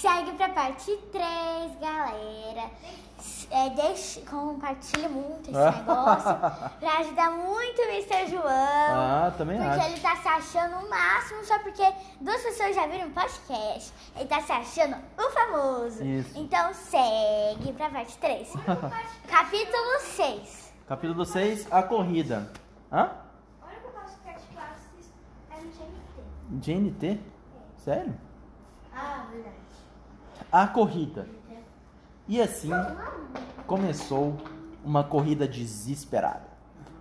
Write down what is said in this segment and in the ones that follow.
Segue pra parte 3, galera. É, deixe, compartilhe muito esse negócio pra ajudar muito o Mr. João. Ah, também Porque acho. ele tá se achando o máximo só porque duas pessoas já viram o podcast. Ele tá se achando o famoso. Isso. Então segue pra parte 3. Capítulo 6. Capítulo 6, a corrida. Hã? O único basquete que eu assisto é no GNT. GNT? Sério? Ah, verdade. A corrida. E assim começou uma corrida desesperada.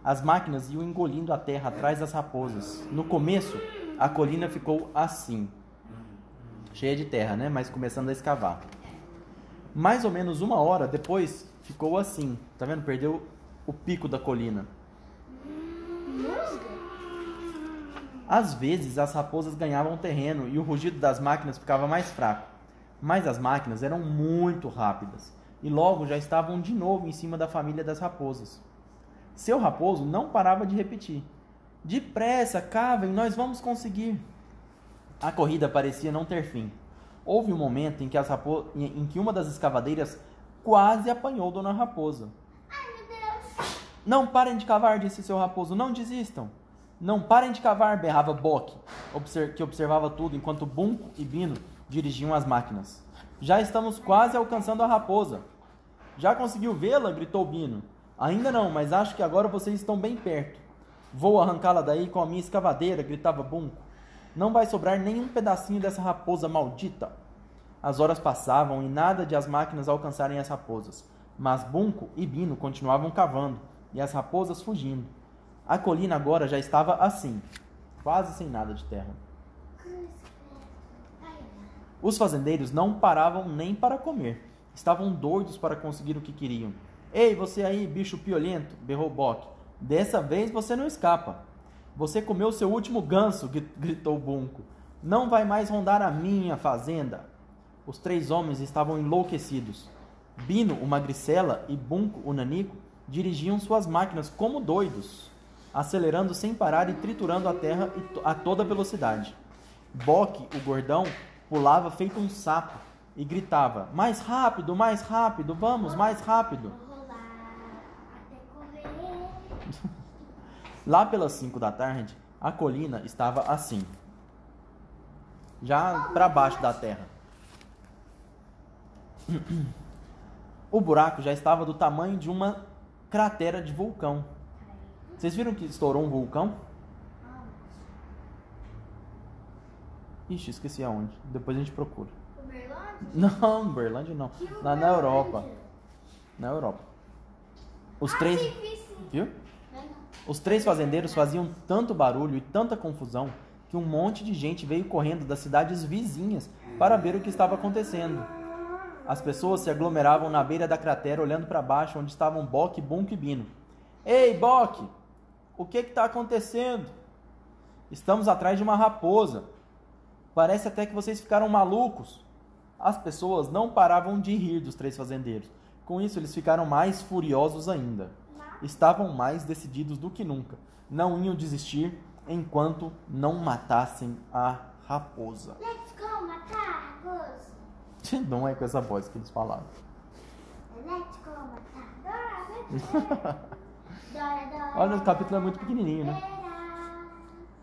As máquinas iam engolindo a terra atrás das raposas. No começo, a colina ficou assim, cheia de terra, né? Mas começando a escavar. Mais ou menos uma hora depois, ficou assim. Tá vendo? Perdeu o pico da colina. Às vezes, as raposas ganhavam terreno e o rugido das máquinas ficava mais fraco. Mas as máquinas eram muito rápidas e logo já estavam de novo em cima da família das raposas. Seu raposo não parava de repetir: Depressa, cavem, nós vamos conseguir. A corrida parecia não ter fim. Houve um momento em que, rapo... em que uma das escavadeiras quase apanhou Dona Raposa. Ai, meu Deus. Não parem de cavar, disse seu raposo, não desistam. Não parem de cavar, berrava Bock, que observava tudo enquanto Bunco e Bino dirigiam as máquinas. Já estamos quase alcançando a raposa. Já conseguiu vê-la? gritou Bino. Ainda não, mas acho que agora vocês estão bem perto. Vou arrancá-la daí com a minha escavadeira, gritava Bunco. Não vai sobrar nenhum pedacinho dessa raposa maldita. As horas passavam e nada de as máquinas alcançarem as raposas. Mas Bunco e Bino continuavam cavando e as raposas fugindo. A colina agora já estava assim, quase sem nada de terra. Os fazendeiros não paravam nem para comer. Estavam doidos para conseguir o que queriam. Ei, você aí, bicho piolento, berrou Bock. Dessa vez você não escapa. Você comeu seu último ganso, gri- gritou Bunco. Não vai mais rondar a minha fazenda. Os três homens estavam enlouquecidos. Bino, o magricela, e Bunco, o nanico, dirigiam suas máquinas como doidos, acelerando sem parar e triturando a terra a toda velocidade. Bock, o gordão, pulava feito um sapo e gritava: Mais rápido, mais rápido, vamos, mais rápido. Lá pelas 5 da tarde, a colina estava assim, já para baixo da terra. O buraco já estava do tamanho de uma cratera de vulcão. Vocês viram que estourou um vulcão? Ixi, esqueci aonde. Depois a gente procura. Uberlândia? Não, Berlândia não. Na, na Europa. Na Europa. Os três. Viu? Os três fazendeiros faziam tanto barulho e tanta confusão que um monte de gente veio correndo das cidades vizinhas para ver o que estava acontecendo. As pessoas se aglomeravam na beira da cratera olhando para baixo onde estavam Bock, Bunco e Bino. Ei, Bock! O que está acontecendo? Estamos atrás de uma raposa. Parece até que vocês ficaram malucos. As pessoas não paravam de rir dos três fazendeiros. Com isso, eles ficaram mais furiosos ainda. Estavam mais decididos do que nunca. Não iam desistir enquanto não matassem a raposa. Let's go matar raposa. Não é com essa voz que eles falaram. Let's go matar. Dora, Dora. Olha, o capítulo é muito pequenininho, né?